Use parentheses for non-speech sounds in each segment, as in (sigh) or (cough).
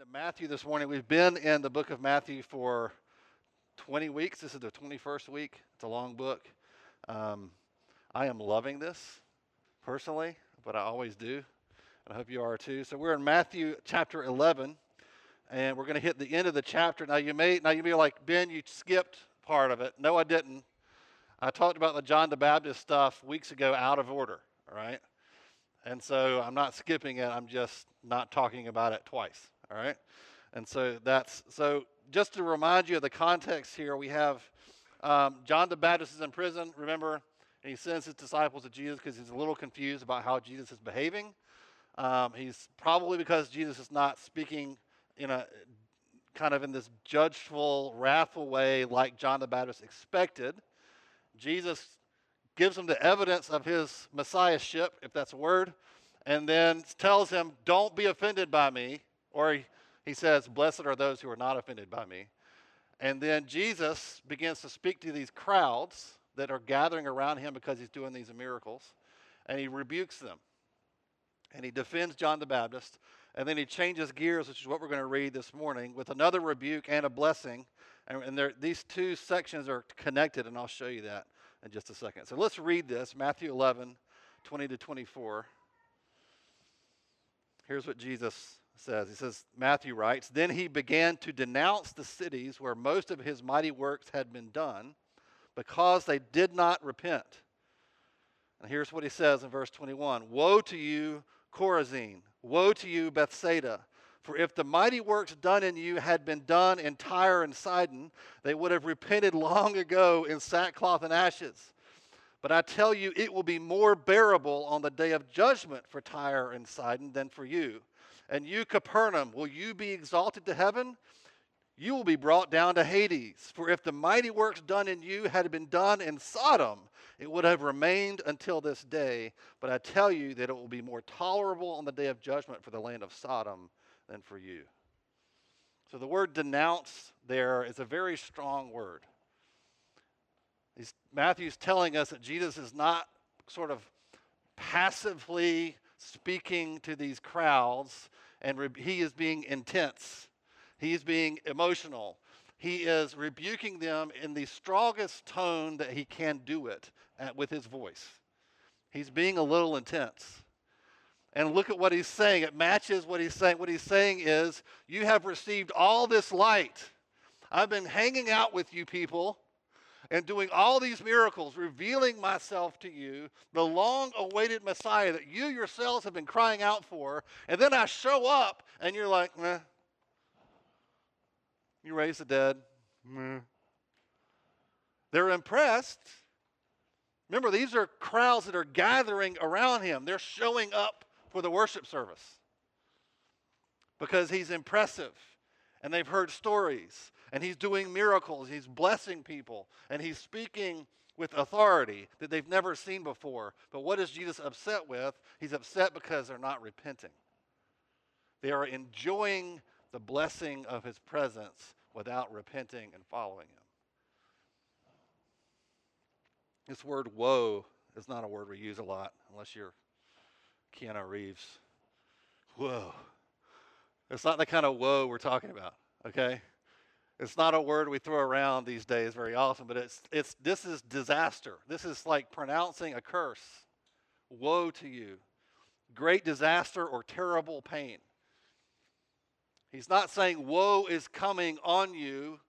into Matthew this morning. We've been in the book of Matthew for 20 weeks. This is the 21st week. It's a long book. Um, I am loving this personally, but I always do. And I hope you are too. So we're in Matthew chapter 11, and we're going to hit the end of the chapter. Now you may now you may be like Ben, you skipped part of it. No, I didn't. I talked about the John the Baptist stuff weeks ago out of order. All right. And so I'm not skipping it, I'm just not talking about it twice. All right? And so that's so just to remind you of the context here, we have um, John the Baptist is in prison, remember? And he sends his disciples to Jesus because he's a little confused about how Jesus is behaving. Um, he's probably because Jesus is not speaking in a kind of in this judgeful, wrathful way like John the Baptist expected. Jesus gives him the evidence of his messiahship, if that's a word, and then tells him, Don't be offended by me. Or he, he says, Blessed are those who are not offended by me. And then Jesus begins to speak to these crowds that are gathering around him because he's doing these miracles, and he rebukes them. And he defends John the Baptist, and then he changes gears, which is what we're going to read this morning, with another rebuke and a blessing. And, and these two sections are connected, and I'll show you that in just a second. So let's read this Matthew 11, 20 to 24. Here's what Jesus says. He says, Matthew writes, Then he began to denounce the cities where most of his mighty works had been done because they did not repent. And here's what he says in verse 21 Woe to you, Chorazin! Woe to you, Bethsaida! For if the mighty works done in you had been done in Tyre and Sidon, they would have repented long ago in sackcloth and ashes. But I tell you, it will be more bearable on the day of judgment for Tyre and Sidon than for you. And you, Capernaum, will you be exalted to heaven? You will be brought down to Hades. For if the mighty works done in you had been done in Sodom, it would have remained until this day. But I tell you that it will be more tolerable on the day of judgment for the land of Sodom than for you. So the word denounce there is a very strong word. He's, Matthew's telling us that Jesus is not sort of passively speaking to these crowds, and re- he is being intense. He is being emotional. He is rebuking them in the strongest tone that he can do it at, with his voice. He's being a little intense. And look at what he's saying. It matches what he's saying. What he's saying is, You have received all this light. I've been hanging out with you people and doing all these miracles, revealing myself to you, the long awaited Messiah that you yourselves have been crying out for. And then I show up and you're like, meh. You raise the dead. Meh. They're impressed. Remember, these are crowds that are gathering around him. They're showing up for the worship service because he's impressive and they've heard stories and he's doing miracles, he's blessing people, and he's speaking with authority that they've never seen before. But what is Jesus upset with? He's upset because they're not repenting. They are enjoying the blessing of his presence without repenting and following him. This word woe is not a word we use a lot unless you're Keanu Reeves. Whoa. It's not the kind of woe we're talking about, okay? It's not a word we throw around these days very often, but it's, it's this is disaster. This is like pronouncing a curse. Woe to you. Great disaster or terrible pain. He's not saying woe is coming on you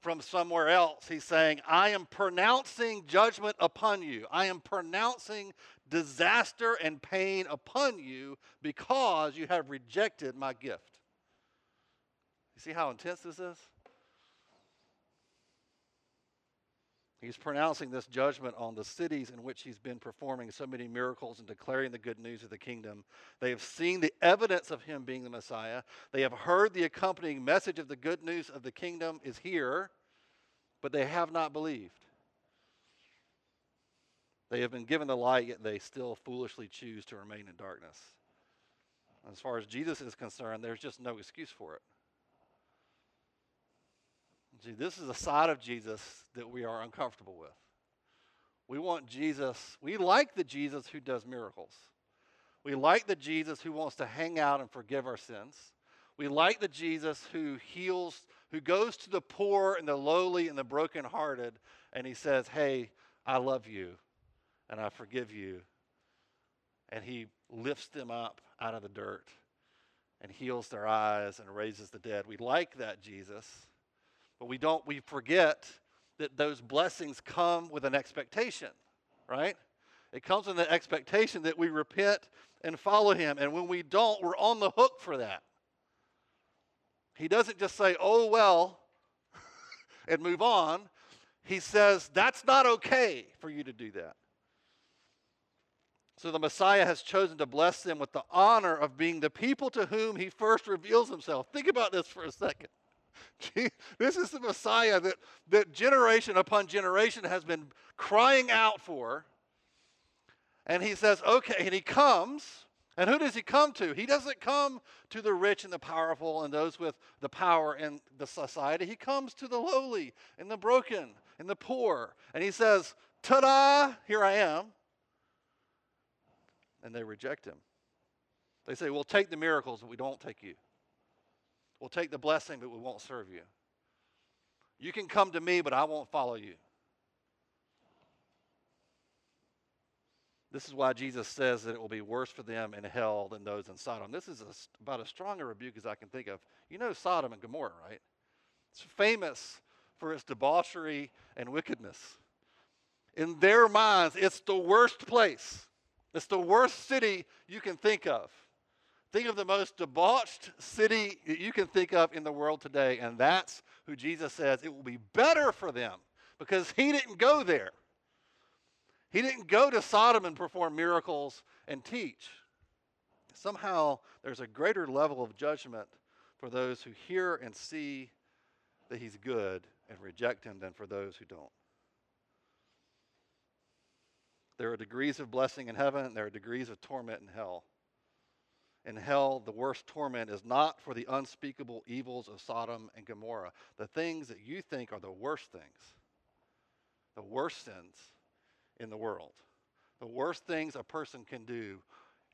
from somewhere else. He's saying, I am pronouncing judgment upon you. I am pronouncing disaster and pain upon you because you have rejected my gift. You see how intense this is? He's pronouncing this judgment on the cities in which he's been performing so many miracles and declaring the good news of the kingdom. They have seen the evidence of him being the Messiah. They have heard the accompanying message of the good news of the kingdom is here, but they have not believed. They have been given the light, yet they still foolishly choose to remain in darkness. As far as Jesus is concerned, there's just no excuse for it. See, this is a side of Jesus that we are uncomfortable with. We want Jesus, we like the Jesus who does miracles. We like the Jesus who wants to hang out and forgive our sins. We like the Jesus who heals, who goes to the poor and the lowly and the brokenhearted, and he says, Hey, I love you and I forgive you. And he lifts them up out of the dirt and heals their eyes and raises the dead. We like that Jesus, but we don't, we forget that those blessings come with an expectation, right? It comes with an expectation that we repent and follow him. And when we don't, we're on the hook for that. He doesn't just say, oh, well, (laughs) and move on. He says, that's not okay for you to do that. So the Messiah has chosen to bless them with the honor of being the people to whom he first reveals himself. Think about this for a second. (laughs) this is the Messiah that, that generation upon generation has been crying out for. And he says, okay, and he comes. And who does he come to? He doesn't come to the rich and the powerful and those with the power in the society. He comes to the lowly and the broken and the poor. And he says, Ta da, here I am and they reject him. They say, We'll take the miracles, but we don't take you. We'll take the blessing, but we won't serve you. You can come to me, but I won't follow you. This is why Jesus says that it will be worse for them in hell than those in Sodom. This is a, about as strong a rebuke as I can think of. You know Sodom and Gomorrah, right? It's famous for its debauchery and wickedness. In their minds, it's the worst place. It's the worst city you can think of. Think of the most debauched city that you can think of in the world today, and that's who Jesus says it will be better for them because he didn't go there. He didn't go to Sodom and perform miracles and teach. Somehow there's a greater level of judgment for those who hear and see that he's good and reject him than for those who don't. There are degrees of blessing in heaven, and there are degrees of torment in hell. In hell, the worst torment is not for the unspeakable evils of Sodom and Gomorrah, the things that you think are the worst things, the worst sins in the world, the worst things a person can do,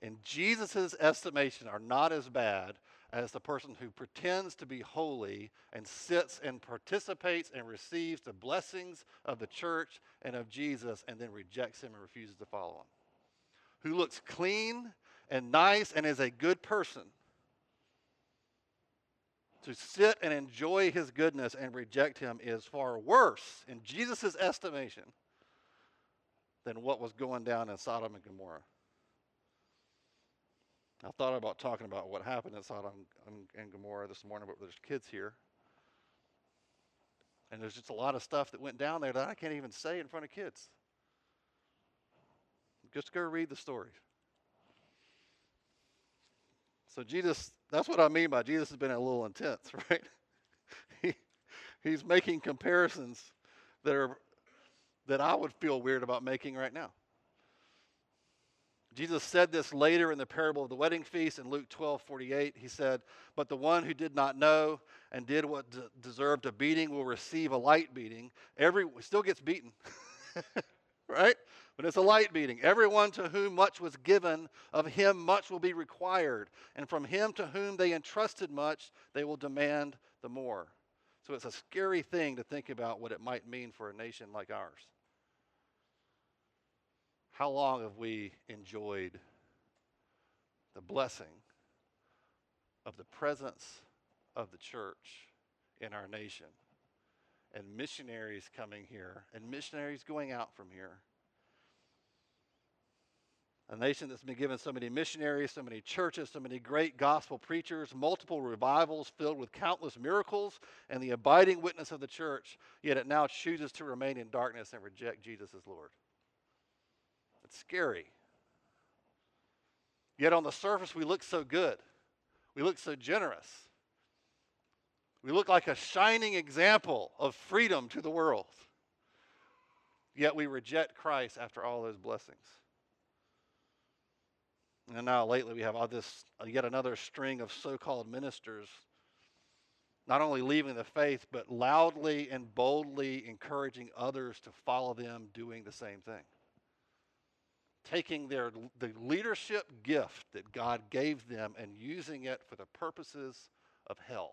in Jesus' estimation, are not as bad as the person who pretends to be holy and sits and participates and receives the blessings of the church and of Jesus and then rejects him and refuses to follow him. Who looks clean and nice and is a good person. To sit and enjoy his goodness and reject him is far worse in Jesus' estimation than what was going down in Sodom and Gomorrah. I thought about talking about what happened in Sodom and Gomorrah this morning, but there's kids here. And there's just a lot of stuff that went down there that I can't even say in front of kids. Just go read the story. So Jesus, that's what I mean by Jesus has been a little intense, (laughs) right? he, he's making comparisons that are that I would feel weird about making right now. Jesus said this later in the parable of the wedding feast in Luke 12 48. He said, But the one who did not know and did what deserved a beating will receive a light beating. Every still gets beaten, (laughs) right? But it's a light beating. Everyone to whom much was given, of him much will be required. And from him to whom they entrusted much, they will demand the more. So it's a scary thing to think about what it might mean for a nation like ours. How long have we enjoyed the blessing of the presence of the church in our nation and missionaries coming here and missionaries going out from here? A nation that's been given so many missionaries, so many churches, so many great gospel preachers, multiple revivals filled with countless miracles, and the abiding witness of the church, yet it now chooses to remain in darkness and reject Jesus as Lord. It's scary. Yet on the surface, we look so good. We look so generous. We look like a shining example of freedom to the world. Yet we reject Christ after all those blessings. And now lately we have all this uh, yet another string of so-called ministers not only leaving the faith but loudly and boldly encouraging others to follow them doing the same thing taking their the leadership gift that God gave them and using it for the purposes of hell.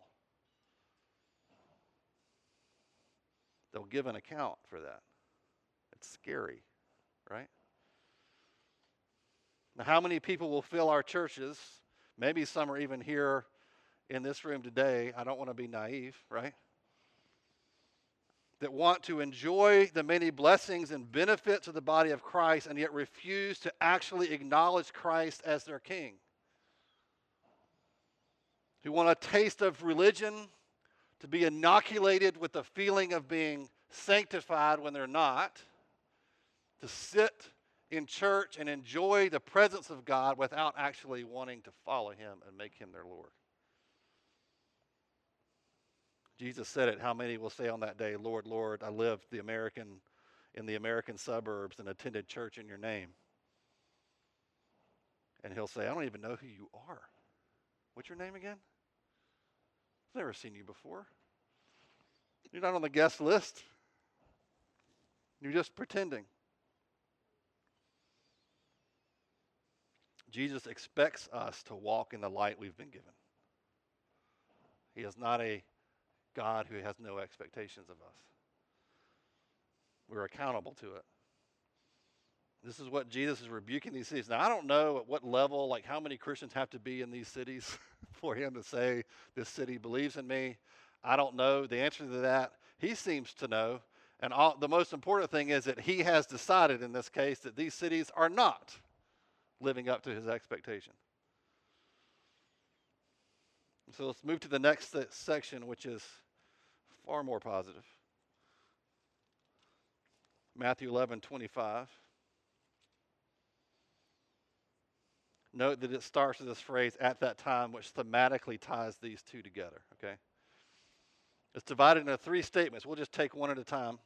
They'll give an account for that. It's scary, right? Now, how many people will fill our churches? Maybe some are even here in this room today. I don't want to be naive, right? That want to enjoy the many blessings and benefits of the body of Christ and yet refuse to actually acknowledge Christ as their king. Who want a taste of religion to be inoculated with the feeling of being sanctified when they're not, to sit in church and enjoy the presence of God without actually wanting to follow Him and make Him their Lord. Jesus said it, how many will say on that day, Lord, Lord, I lived the American in the American suburbs and attended church in your name. And he'll say, I don't even know who you are. What's your name again? I've never seen you before. You're not on the guest list. You're just pretending. Jesus expects us to walk in the light we've been given. He is not a God who has no expectations of us. We're accountable to it. This is what Jesus is rebuking these cities. Now, I don't know at what level, like how many Christians have to be in these cities (laughs) for him to say, This city believes in me. I don't know the answer to that. He seems to know. And all, the most important thing is that he has decided in this case that these cities are not living up to his expectation. So let's move to the next section, which is far more positive. Matthew 11, 25. Note that it starts with this phrase, at that time, which thematically ties these two together, okay? It's divided into three statements. We'll just take one at a time.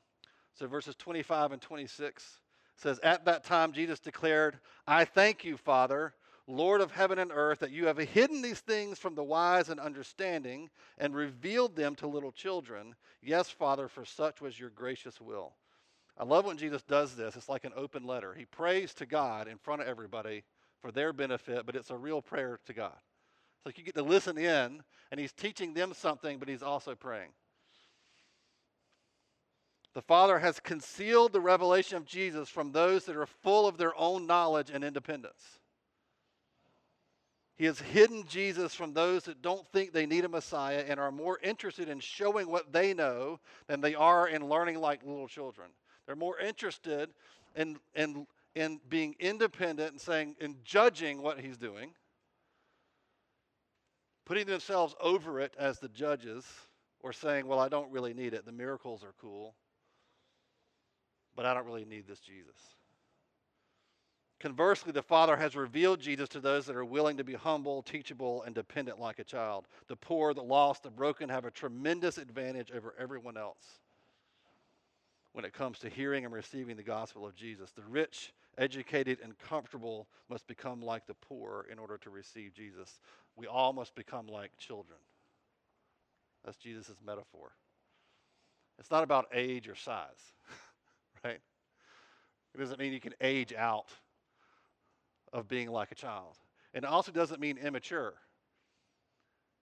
So verses 25 and 26 says, At that time Jesus declared, I thank you, Father, Lord of heaven and earth, that you have hidden these things from the wise and understanding and revealed them to little children. Yes, Father, for such was your gracious will. I love when Jesus does this. It's like an open letter. He prays to God in front of everybody for their benefit, but it's a real prayer to God. It's like you get to listen in, and he's teaching them something, but he's also praying. The Father has concealed the revelation of Jesus from those that are full of their own knowledge and independence. He has hidden Jesus from those that don't think they need a Messiah and are more interested in showing what they know than they are in learning like little children. They're more interested in, in, in being independent and saying and judging what he's doing, putting themselves over it as the judges, or saying, Well, I don't really need it. The miracles are cool but I don't really need this Jesus. Conversely, the Father has revealed Jesus to those that are willing to be humble, teachable, and dependent like a child. The poor, the lost, the broken have a tremendous advantage over everyone else when it comes to hearing and receiving the gospel of Jesus. The rich, educated, and comfortable must become like the poor in order to receive Jesus. We all must become like children. That's Jesus' metaphor. It's not about age or size. (laughs) (laughs) right? It doesn't mean you can age out of being like a child. And it also doesn't mean immature.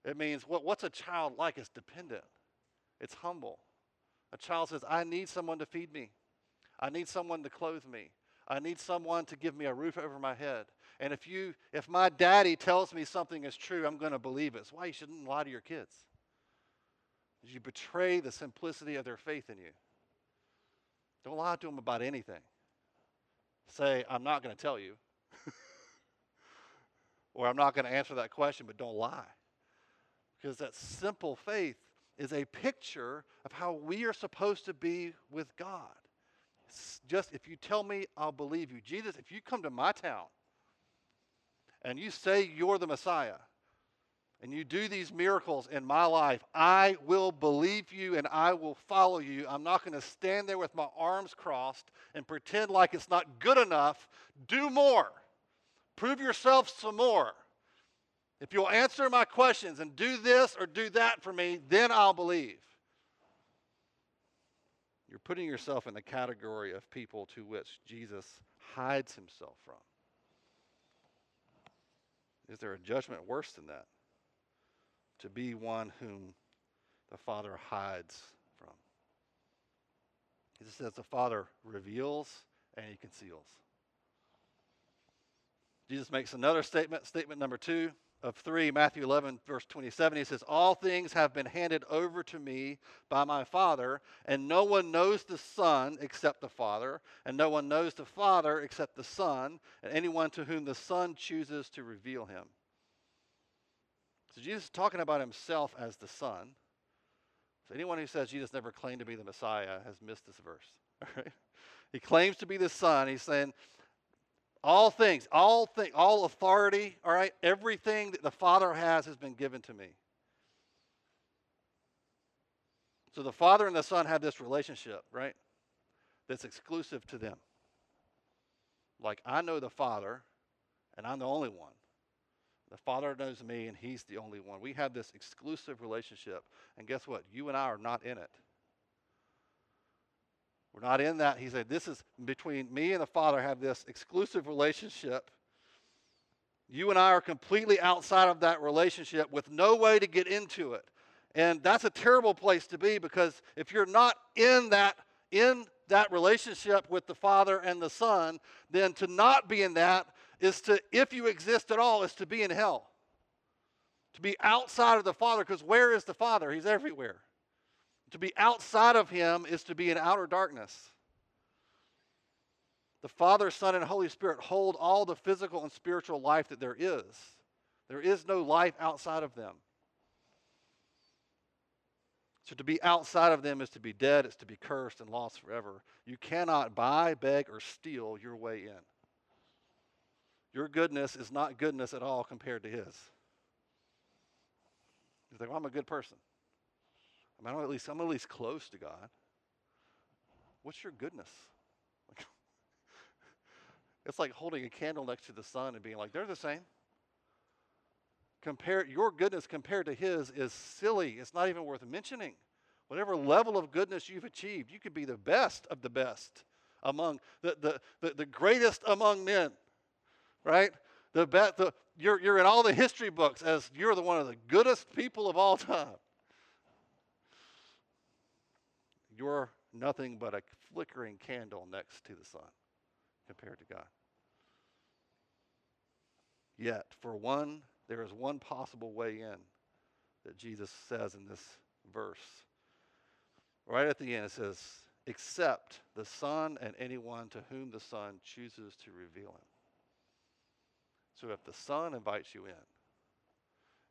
It means what, what's a child like? It's dependent, it's humble. A child says, I need someone to feed me, I need someone to clothe me. I need someone to give me a roof over my head. And if you if my daddy tells me something is true, I'm going to believe it. It's why you shouldn't lie to your kids. You betray the simplicity of their faith in you. Don't lie to them about anything. Say, I'm not going to tell you. (laughs) or I'm not going to answer that question, but don't lie. Because that simple faith is a picture of how we are supposed to be with God. It's just if you tell me, I'll believe you. Jesus, if you come to my town and you say you're the Messiah, and you do these miracles in my life, I will believe you and I will follow you. I'm not going to stand there with my arms crossed and pretend like it's not good enough. Do more. Prove yourself some more. If you'll answer my questions and do this or do that for me, then I'll believe. You're putting yourself in the category of people to which Jesus hides himself from. Is there a judgment worse than that? To be one whom the Father hides from. Jesus says the Father reveals and he conceals. Jesus makes another statement, statement number two of 3, Matthew 11, verse 27. He says, All things have been handed over to me by my Father, and no one knows the Son except the Father, and no one knows the Father except the Son, and anyone to whom the Son chooses to reveal him. So Jesus is talking about himself as the Son. So anyone who says Jesus never claimed to be the Messiah has missed this verse. (laughs) He claims to be the Son. He's saying, all things, all thing, all authority, all right, everything that the Father has has been given to me. So the Father and the Son have this relationship, right? That's exclusive to them. Like I know the Father, and I'm the only one. The Father knows me, and He's the only one. We have this exclusive relationship. And guess what? You and I are not in it. We're not in that. He said, This is between me and the Father, have this exclusive relationship. You and I are completely outside of that relationship with no way to get into it. And that's a terrible place to be because if you're not in that, in that relationship with the Father and the Son, then to not be in that is to, if you exist at all, is to be in hell. To be outside of the Father, because where is the Father? He's everywhere. To be outside of Him is to be in outer darkness. The Father, Son, and Holy Spirit hold all the physical and spiritual life that there is. There is no life outside of them. So to be outside of them is to be dead, it's to be cursed and lost forever. You cannot buy, beg, or steal your way in. Your goodness is not goodness at all compared to his. You think, well, I'm a good person. I mean, I'm at least I'm at least close to God. What's your goodness? (laughs) it's like holding a candle next to the sun and being like, they're the same. Compare your goodness compared to his is silly. It's not even worth mentioning. Whatever level of goodness you've achieved, you could be the best of the best among the, the, the, the greatest among men right? The, bet, the, you're, you're in all the history books as you're the one of the goodest people of all time. You're nothing but a flickering candle next to the sun compared to God. Yet, for one, there is one possible way in that Jesus says in this verse. Right at the end, it says, except the Son and anyone to whom the Son chooses to reveal him. So if the Son invites you in,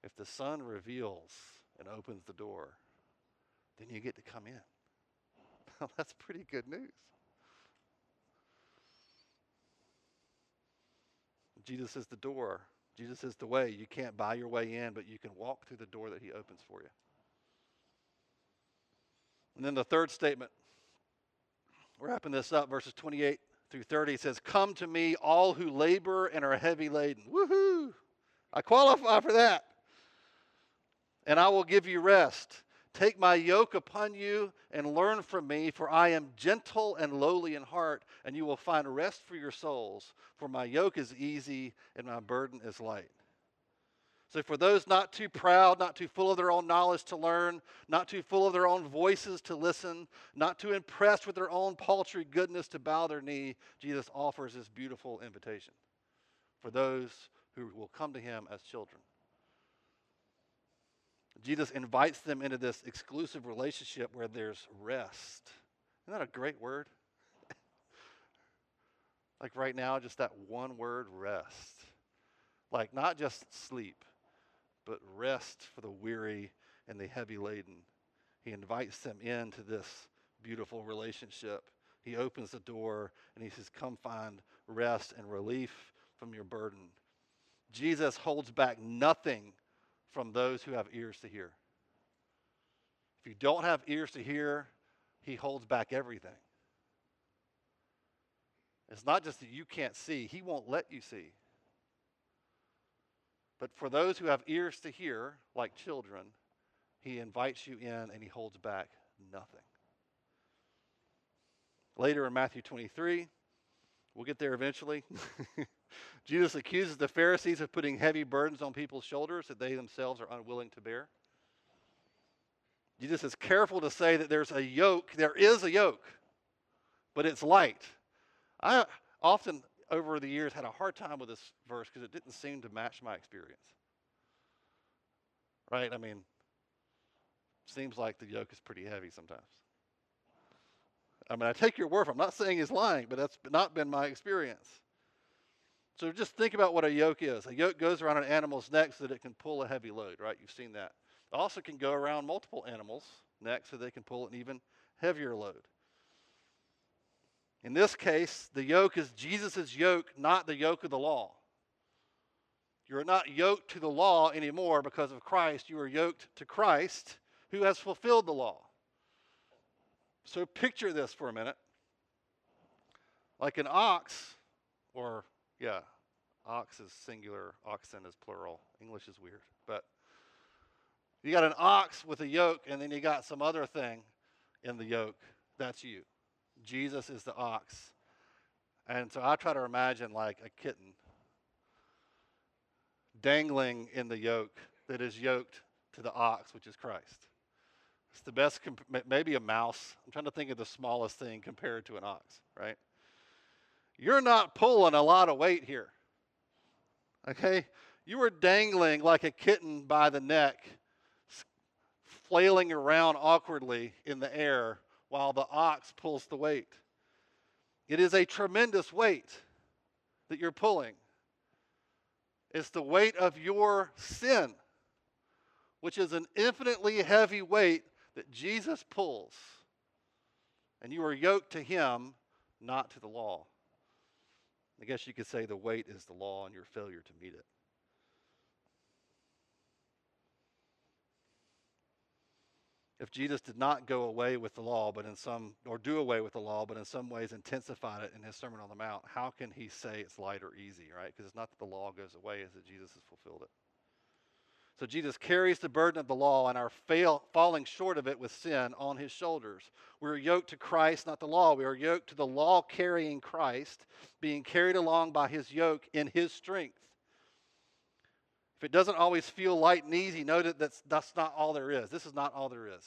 if the Son reveals and opens the door, then you get to come in. (laughs) That's pretty good news. Jesus is the door. Jesus is the way. You can't buy your way in, but you can walk through the door that he opens for you. And then the third statement, wrapping this up, verses 28 through 30 says, Come to me, all who labor and are heavy laden. Woohoo! I qualify for that. And I will give you rest. Take my yoke upon you and learn from me, for I am gentle and lowly in heart, and you will find rest for your souls. For my yoke is easy and my burden is light. So, for those not too proud, not too full of their own knowledge to learn, not too full of their own voices to listen, not too impressed with their own paltry goodness to bow their knee, Jesus offers this beautiful invitation for those who will come to him as children. Jesus invites them into this exclusive relationship where there's rest. Isn't that a great word? (laughs) like right now, just that one word, rest. Like not just sleep, but rest for the weary and the heavy laden. He invites them into this beautiful relationship. He opens the door and he says, Come find rest and relief from your burden. Jesus holds back nothing from those who have ears to hear. If you don't have ears to hear, he holds back everything. It's not just that you can't see, he won't let you see. But for those who have ears to hear, like children, he invites you in and he holds back nothing. Later in Matthew 23, we'll get there eventually. (laughs) Jesus accuses the Pharisees of putting heavy burdens on people's shoulders that they themselves are unwilling to bear. Jesus is careful to say that there's a yoke, there is a yoke, but it's light. I often, over the years, had a hard time with this verse because it didn't seem to match my experience. Right? I mean, seems like the yoke is pretty heavy sometimes. I mean, I take your word for it. I'm not saying he's lying, but that's not been my experience. So just think about what a yoke is. A yoke goes around an animal's neck so that it can pull a heavy load, right? You've seen that. It also can go around multiple animals' necks so they can pull an even heavier load. In this case, the yoke is Jesus' yoke, not the yoke of the law. You're not yoked to the law anymore because of Christ. You are yoked to Christ who has fulfilled the law. So picture this for a minute. Like an ox, or, yeah, ox is singular, oxen is plural. English is weird. But you got an ox with a yoke, and then you got some other thing in the yoke. That's you. Jesus is the ox. And so I try to imagine like a kitten dangling in the yoke that is yoked to the ox, which is Christ. It's the best, comp- maybe a mouse. I'm trying to think of the smallest thing compared to an ox, right? You're not pulling a lot of weight here. Okay? You are dangling like a kitten by the neck, flailing around awkwardly in the air while the ox pulls the weight. It is a tremendous weight that you're pulling. It's the weight of your sin, which is an infinitely heavy weight that Jesus pulls, and you are yoked to him, not to the law. I guess you could say the weight is the law and your failure to meet it. If Jesus did not go away with the law, but in some, or do away with the law, but in some ways intensified it in his Sermon on the Mount, how can he say it's light or easy, right? Because it's not that the law goes away, it's that Jesus has fulfilled it. So Jesus carries the burden of the law and our fail, falling short of it with sin on his shoulders. We're yoked to Christ, not the law. We are yoked to the law carrying Christ, being carried along by his yoke in his strength. If it doesn't always feel light and easy, know that that's, that's not all there is. This is not all there is.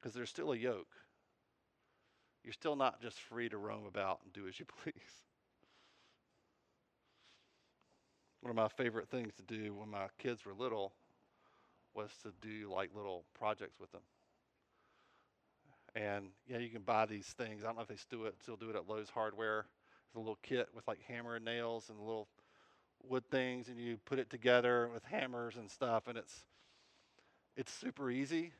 Because there's still a yoke. You're still not just free to roam about and do as you (laughs) please. one of my favorite things to do when my kids were little was to do like little projects with them. And yeah, you can buy these things. I don't know if they still do it, still do it at Lowe's Hardware. It's a little kit with like hammer and nails and a little wood things, and you put it together with hammers and stuff, and it's it's super easy,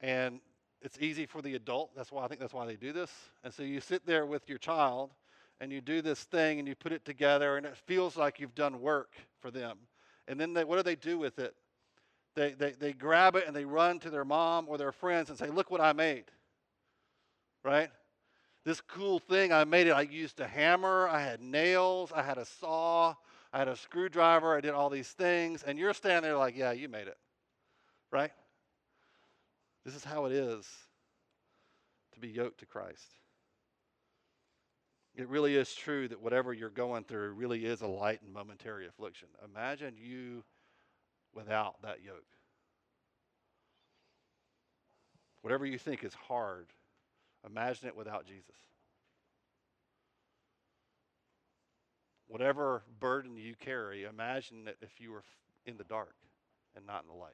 and it's easy for the adult. That's why I think that's why they do this. And so you sit there with your child, and you do this thing and you put it together and it feels like you've done work for them. And then they, what do they do with it? They, they, they grab it and they run to their mom or their friends and say, Look what I made. Right? This cool thing, I made it. I used a hammer, I had nails, I had a saw, I had a screwdriver, I did all these things. And you're standing there like, Yeah, you made it. Right? This is how it is to be yoked to Christ. It really is true that whatever you're going through really is a light and momentary affliction. Imagine you without that yoke. Whatever you think is hard, imagine it without Jesus. Whatever burden you carry, imagine that if you were in the dark and not in the light.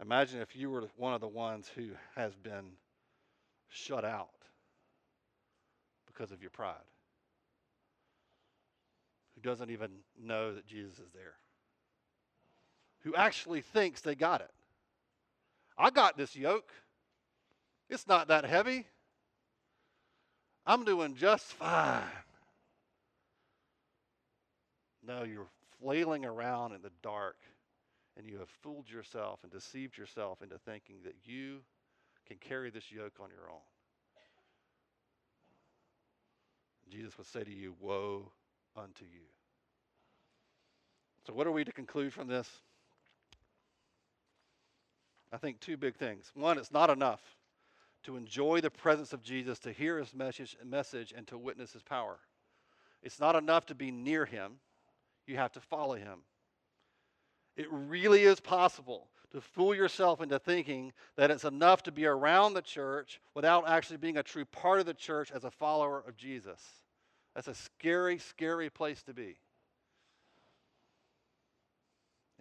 Imagine if you were one of the ones who has been shut out because of your pride, who doesn't even know that Jesus is there, who actually thinks they got it. I got this yoke. It's not that heavy. I'm doing just fine. No, you're flailing around in the dark and you have fooled yourself and deceived yourself into thinking that you can carry this yoke on your own. Jesus would say to you, Woe unto you. So, what are we to conclude from this? I think two big things. One, it's not enough to enjoy the presence of Jesus, to hear his message, message and to witness his power. It's not enough to be near him, you have to follow him. It really is possible to fool yourself into thinking that it's enough to be around the church without actually being a true part of the church as a follower of Jesus. That's a scary, scary place to be.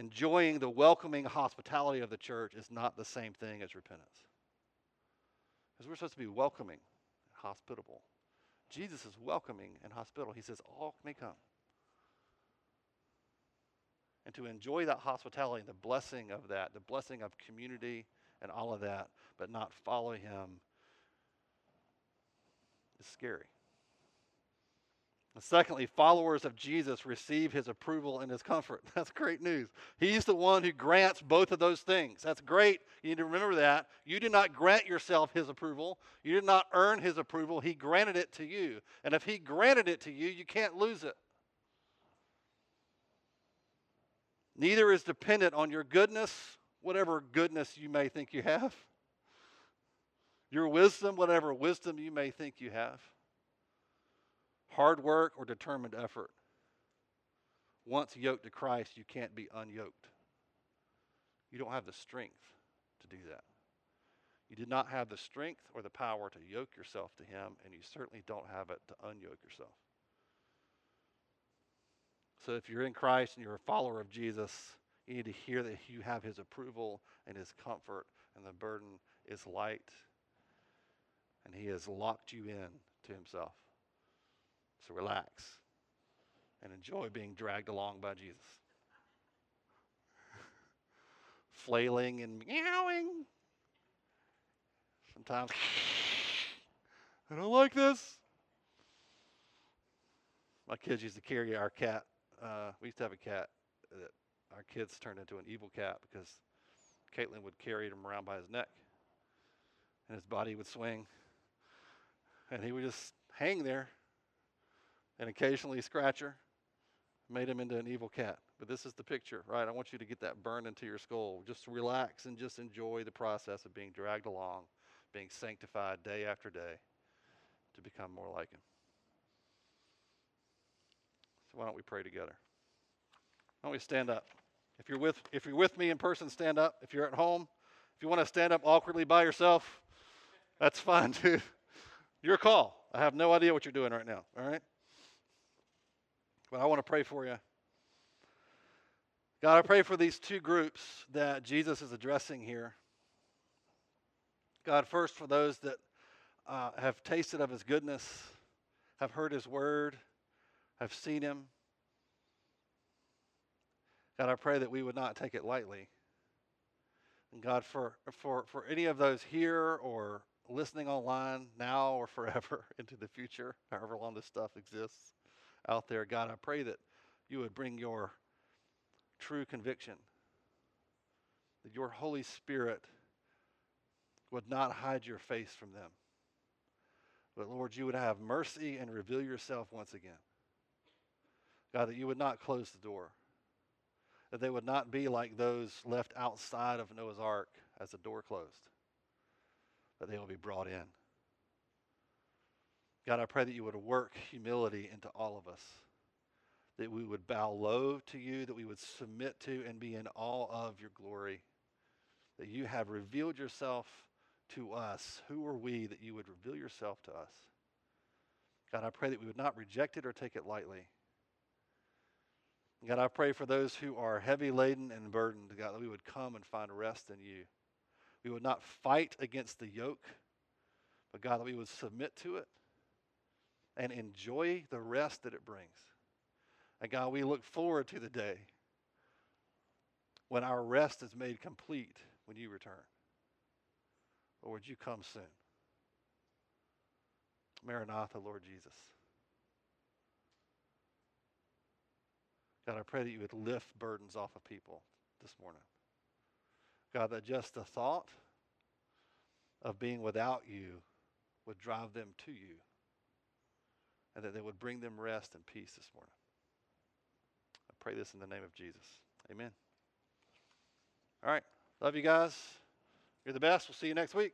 Enjoying the welcoming hospitality of the church is not the same thing as repentance. Because we're supposed to be welcoming, and hospitable. Jesus is welcoming and hospitable. He says, All may come. And to enjoy that hospitality, the blessing of that, the blessing of community and all of that, but not follow him is scary. And secondly, followers of Jesus receive his approval and his comfort. (laughs) That's great news. He's the one who grants both of those things. That's great. You need to remember that. You did not grant yourself his approval, you did not earn his approval. He granted it to you. And if he granted it to you, you can't lose it. Neither is dependent on your goodness, whatever goodness you may think you have, your wisdom, whatever wisdom you may think you have hard work or determined effort. Once yoked to Christ, you can't be unyoked. You don't have the strength to do that. You did not have the strength or the power to yoke yourself to Him, and you certainly don't have it to unyoke yourself. So if you're in Christ and you're a follower of Jesus, you need to hear that you have His approval and His comfort, and the burden is light, and He has locked you in to Himself. So relax and enjoy being dragged along by Jesus. (laughs) Flailing and meowing. Sometimes, (laughs) I don't like this. My kids used to carry our cat. Uh, we used to have a cat that our kids turned into an evil cat because Caitlin would carry him around by his neck and his body would swing and he would just hang there and occasionally scratch her, made him into an evil cat. But this is the picture, right? I want you to get that burned into your skull. Just relax and just enjoy the process of being dragged along, being sanctified day after day to become more like him. So why don't we pray together? Why don't we stand up? If you're with if you're with me in person, stand up. If you're at home, if you want to stand up awkwardly by yourself, that's fine (laughs) too. Your call. I have no idea what you're doing right now. All right? But I want to pray for you. God, I pray for these two groups that Jesus is addressing here. God, first for those that uh, have tasted of his goodness, have heard his word, have seen him. God, I pray that we would not take it lightly. And God, for, for, for any of those here or listening online now or forever (laughs) into the future, however long this stuff exists, out there. God, I pray that you would bring your true conviction, that your Holy Spirit would not hide your face from them. But Lord, you would have mercy and reveal yourself once again. God, that you would not close the door, that they would not be like those left outside of Noah's ark as the door closed, but they will be brought in. God, I pray that you would work humility into all of us, that we would bow low to you, that we would submit to and be in awe of your glory, that you have revealed yourself to us. Who are we that you would reveal yourself to us? God, I pray that we would not reject it or take it lightly. God, I pray for those who are heavy laden and burdened, God, that we would come and find rest in you. We would not fight against the yoke, but God, that we would submit to it and enjoy the rest that it brings. And God, we look forward to the day when our rest is made complete when you return. Lord, you come soon. Maranatha, Lord Jesus. God, I pray that you would lift burdens off of people this morning. God, that just the thought of being without you would drive them to you and that they would bring them rest and peace this morning. I pray this in the name of Jesus. Amen. All right. Love you guys. You're the best. We'll see you next week.